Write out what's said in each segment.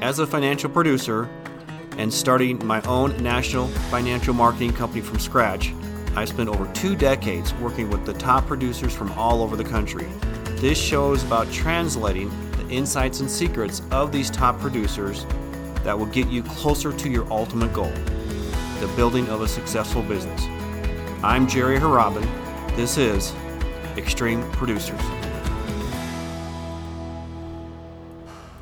as a financial producer and starting my own national financial marketing company from scratch, I spent over two decades working with the top producers from all over the country. This show is about translating the insights and secrets of these top producers that will get you closer to your ultimate goal the building of a successful business. I'm Jerry Harabin. This is Extreme Producers.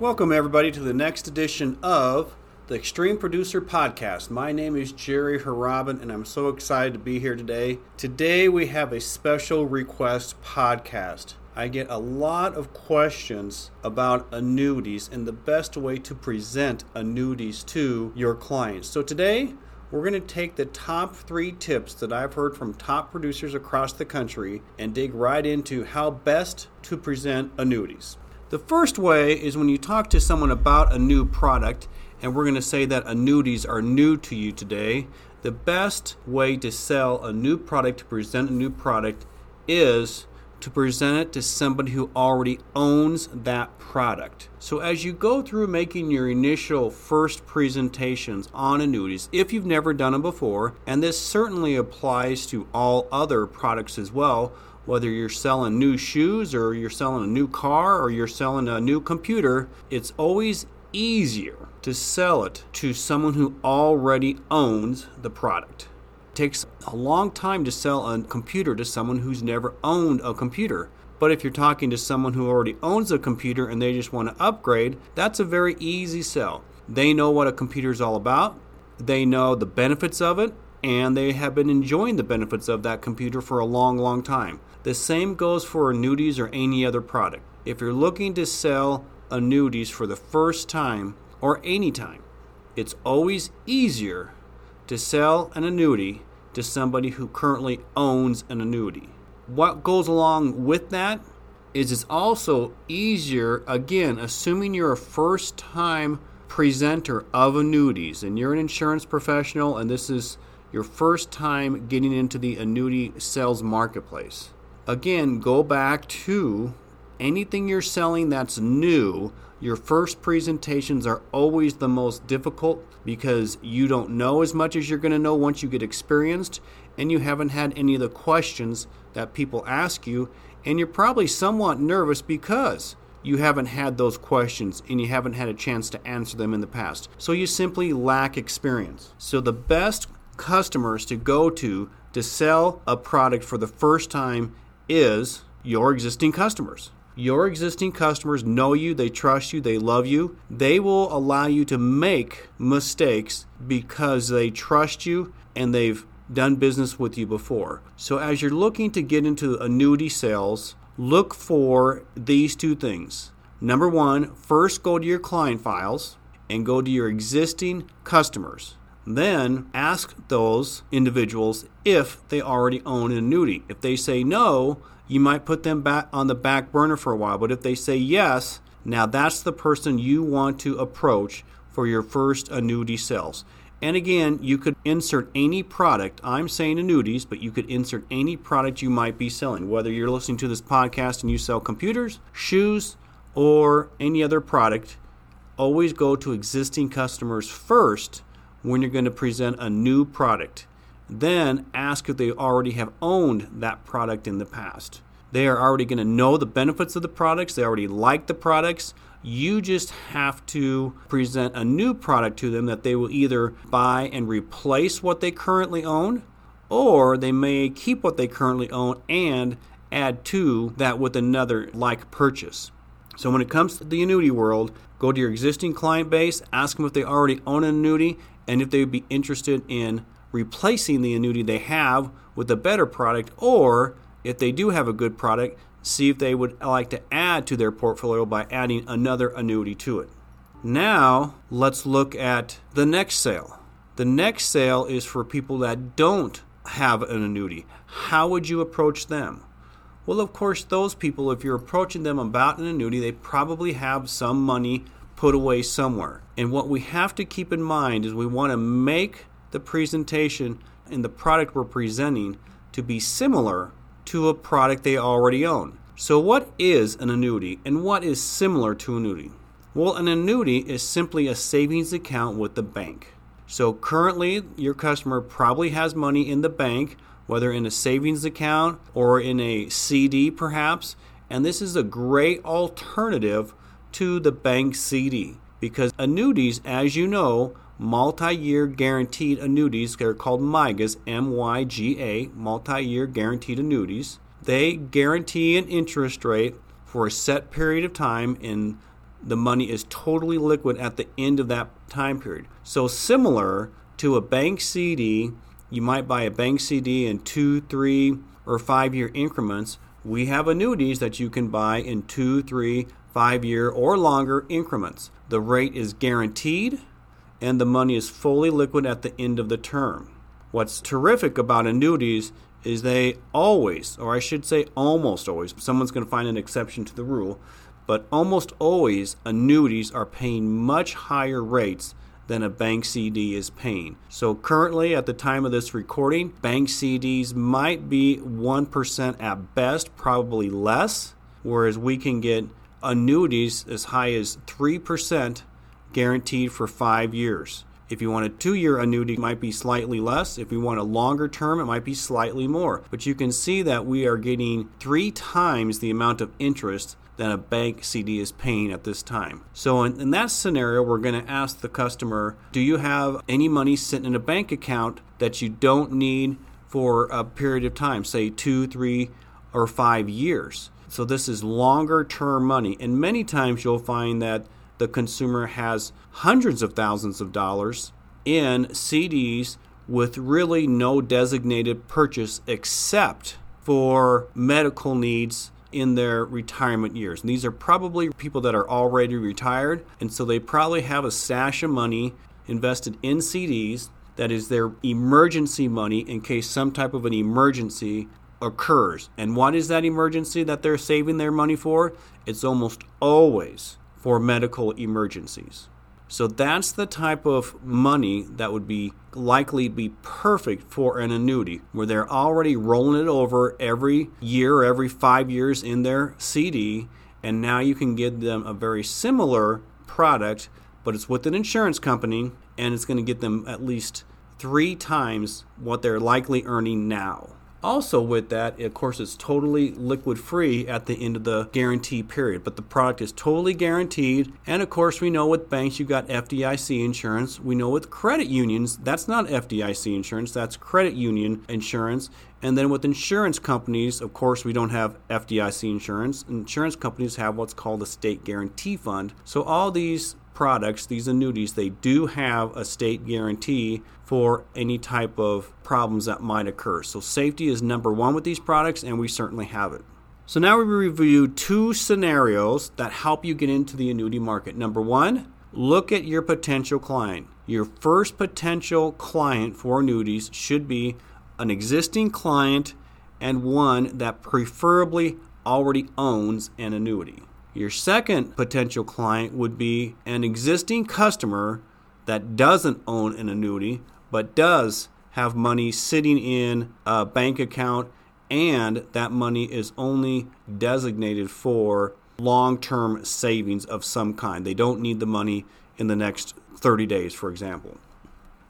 Welcome, everybody, to the next edition of the Extreme Producer Podcast. My name is Jerry Harabin, and I'm so excited to be here today. Today, we have a special request podcast. I get a lot of questions about annuities and the best way to present annuities to your clients. So today, we're going to take the top three tips that I've heard from top producers across the country and dig right into how best to present annuities. The first way is when you talk to someone about a new product, and we're going to say that annuities are new to you today. The best way to sell a new product, to present a new product, is to present it to somebody who already owns that product. So, as you go through making your initial first presentations on annuities, if you've never done them before, and this certainly applies to all other products as well, whether you're selling new shoes or you're selling a new car or you're selling a new computer, it's always easier to sell it to someone who already owns the product It takes a long time to sell a computer to someone who's never owned a computer. But if you're talking to someone who already owns a computer and they just want to upgrade, that's a very easy sell. They know what a computer is all about, they know the benefits of it, and they have been enjoying the benefits of that computer for a long, long time. The same goes for annuities or any other product. If you're looking to sell annuities for the first time or any time, it's always easier to sell an annuity to somebody who currently owns an annuity. What goes along with that is it's also easier, again, assuming you're a first time presenter of annuities and you're an insurance professional and this is your first time getting into the annuity sales marketplace. Again, go back to anything you're selling that's new your first presentations are always the most difficult because you don't know as much as you're going to know once you get experienced and you haven't had any of the questions that people ask you and you're probably somewhat nervous because you haven't had those questions and you haven't had a chance to answer them in the past. So you simply lack experience. So the best customers to go to to sell a product for the first time is your existing customers. Your existing customers know you, they trust you, they love you. They will allow you to make mistakes because they trust you and they've done business with you before. So, as you're looking to get into annuity sales, look for these two things. Number one, first go to your client files and go to your existing customers. Then ask those individuals if they already own an annuity. If they say no, you might put them back on the back burner for a while. But if they say yes, now that's the person you want to approach for your first annuity sales. And again, you could insert any product. I'm saying annuities, but you could insert any product you might be selling, whether you're listening to this podcast and you sell computers, shoes, or any other product. Always go to existing customers first when you're going to present a new product. Then ask if they already have owned that product in the past. They are already going to know the benefits of the products, they already like the products. You just have to present a new product to them that they will either buy and replace what they currently own, or they may keep what they currently own and add to that with another like purchase. So when it comes to the annuity world, go to your existing client base, ask them if they already own an annuity and if they would be interested in replacing the annuity they have with a better product, or if they do have a good product, see if they would like to add to their portfolio by adding another annuity to it. Now, let's look at the next sale. The next sale is for people that don't have an annuity. How would you approach them? Well, of course, those people, if you're approaching them about an annuity, they probably have some money put away somewhere. And what we have to keep in mind is we want to make the presentation and the product we're presenting to be similar to a product they already own. So, what is an annuity and what is similar to annuity? Well, an annuity is simply a savings account with the bank. So currently, your customer probably has money in the bank, whether in a savings account or in a CD perhaps, and this is a great alternative to the bank CD because annuities, as you know, multi year guaranteed annuities, they're called MYGAs, M Y G A, multi year guaranteed annuities. They guarantee an interest rate for a set period of time and the money is totally liquid at the end of that time period. So, similar to a bank CD, you might buy a bank CD in two, three, or five year increments. We have annuities that you can buy in two, three, five year, or longer increments. The rate is guaranteed and the money is fully liquid at the end of the term. What's terrific about annuities is they always, or I should say almost always, someone's going to find an exception to the rule, but almost always annuities are paying much higher rates than a bank CD is paying. So currently, at the time of this recording, bank CDs might be 1% at best, probably less, whereas we can get annuities as high as 3% guaranteed for five years. If you want a two year annuity, it might be slightly less. If you want a longer term, it might be slightly more. But you can see that we are getting three times the amount of interest than a bank CD is paying at this time. So, in, in that scenario, we're going to ask the customer Do you have any money sitting in a bank account that you don't need for a period of time, say two, three, or five years? So, this is longer term money. And many times you'll find that the consumer has hundreds of thousands of dollars in CDs with really no designated purchase except for medical needs in their retirement years. And these are probably people that are already retired, and so they probably have a stash of money invested in CDs that is their emergency money in case some type of an emergency occurs. And what is that emergency that they're saving their money for? It's almost always for medical emergencies. So that's the type of money that would be likely be perfect for an annuity where they're already rolling it over every year every 5 years in their CD and now you can give them a very similar product but it's with an insurance company and it's going to get them at least 3 times what they're likely earning now. Also, with that, of course, it's totally liquid free at the end of the guarantee period, but the product is totally guaranteed. And of course, we know with banks, you've got FDIC insurance. We know with credit unions, that's not FDIC insurance, that's credit union insurance. And then with insurance companies, of course, we don't have FDIC insurance. Insurance companies have what's called a state guarantee fund. So all these products, these annuities, they do have a state guarantee for any type of problems that might occur. So safety is number one with these products, and we certainly have it. So now we review two scenarios that help you get into the annuity market. Number one, look at your potential client. Your first potential client for annuities should be an existing client and one that preferably already owns an annuity. Your second potential client would be an existing customer that doesn't own an annuity but does have money sitting in a bank account and that money is only designated for long term savings of some kind. They don't need the money in the next 30 days, for example.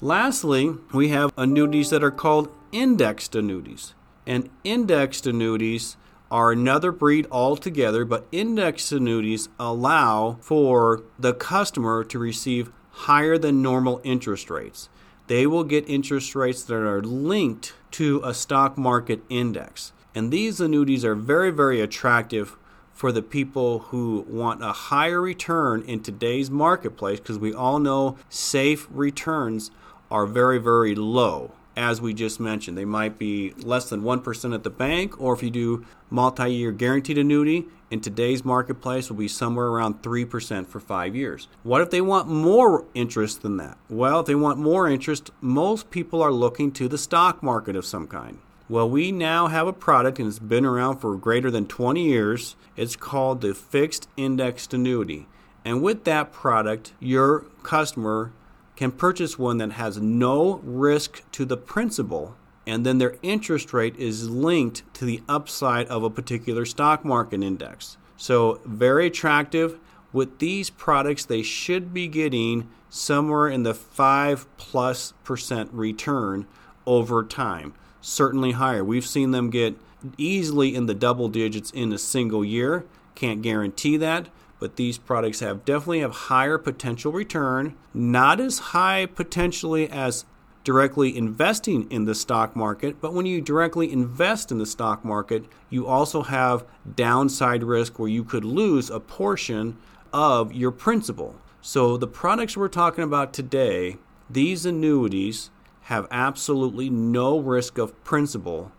Lastly, we have annuities that are called indexed annuities. And indexed annuities are another breed altogether, but indexed annuities allow for the customer to receive higher than normal interest rates. They will get interest rates that are linked to a stock market index. And these annuities are very, very attractive for the people who want a higher return in today's marketplace because we all know safe returns are very, very low as we just mentioned. They might be less than 1% at the bank, or if you do multi year guaranteed annuity, in today's marketplace will be somewhere around 3% for five years. What if they want more interest than that? Well, if they want more interest, most people are looking to the stock market of some kind. Well, we now have a product and it's been around for greater than 20 years. It's called the fixed indexed annuity. And with that product, your customer can purchase one that has no risk to the principal and then their interest rate is linked to the upside of a particular stock market index. So, very attractive. with these products, they should be getting somewhere in the 5 plus percent return over time. Certainly higher. We've seen them get easily in the double digits in a single year. Can't guarantee that, but these products have definitely have higher potential return, not as high potentially as directly investing in the stock market, but when you directly invest in the stock market, you also have downside risk where you could lose a portion of your principal. So, the products we're talking about today, these annuities have absolutely no risk of principal.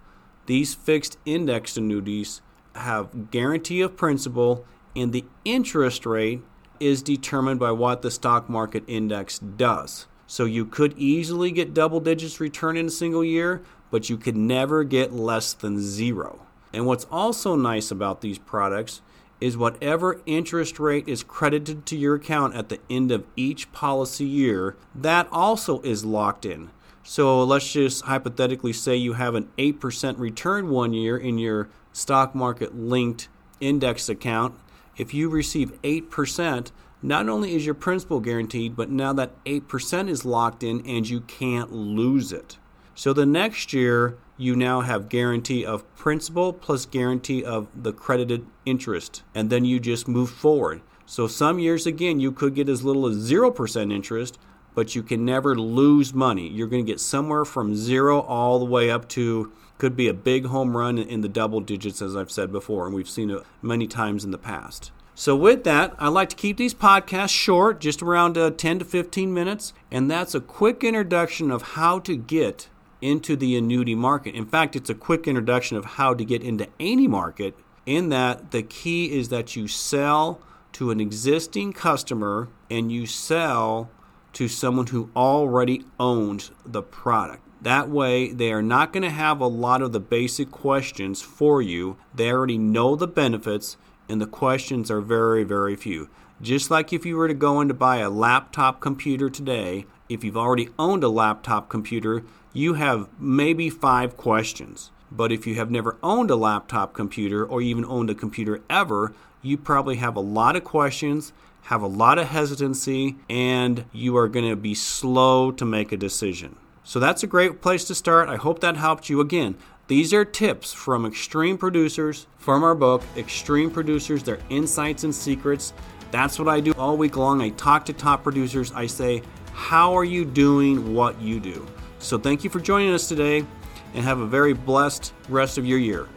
These fixed indexed annuities have guarantee of principal, and the interest rate is determined by what the stock market index does. So you could easily get double digits return in a single year, but you could never get less than zero. And what's also nice about these products is whatever interest rate is credited to your account at the end of each policy year, that also is locked in. So let's just hypothetically say you have an 8% return one year in your stock market linked index account. If you receive 8%, not only is your principal guaranteed, but now that 8% is locked in and you can't lose it. So the next year, you now have guarantee of principal plus guarantee of the credited interest, and then you just move forward. So some years again you could get as little as 0% interest, but you can never lose money. You're going to get somewhere from 0 all the way up to could be a big home run in the double digits as I've said before and we've seen it many times in the past. So, with that, I like to keep these podcasts short, just around uh, 10 to 15 minutes, and that's a quick introduction of how to get into the annuity market. In fact, it's a quick introduction of how to get into any market, in that the key is that you sell to an existing customer and you sell to someone who already owns the product. That way, they are not going to have a lot of the basic questions for you. They already know the benefits, and the questions are very, very few. Just like if you were to go in to buy a laptop computer today, if you've already owned a laptop computer, you have maybe five questions. But if you have never owned a laptop computer or even owned a computer ever, you probably have a lot of questions, have a lot of hesitancy, and you are going to be slow to make a decision. So that's a great place to start. I hope that helped you. Again, these are tips from extreme producers from our book, Extreme Producers, their insights and secrets. That's what I do all week long. I talk to top producers. I say, How are you doing what you do? So thank you for joining us today and have a very blessed rest of your year.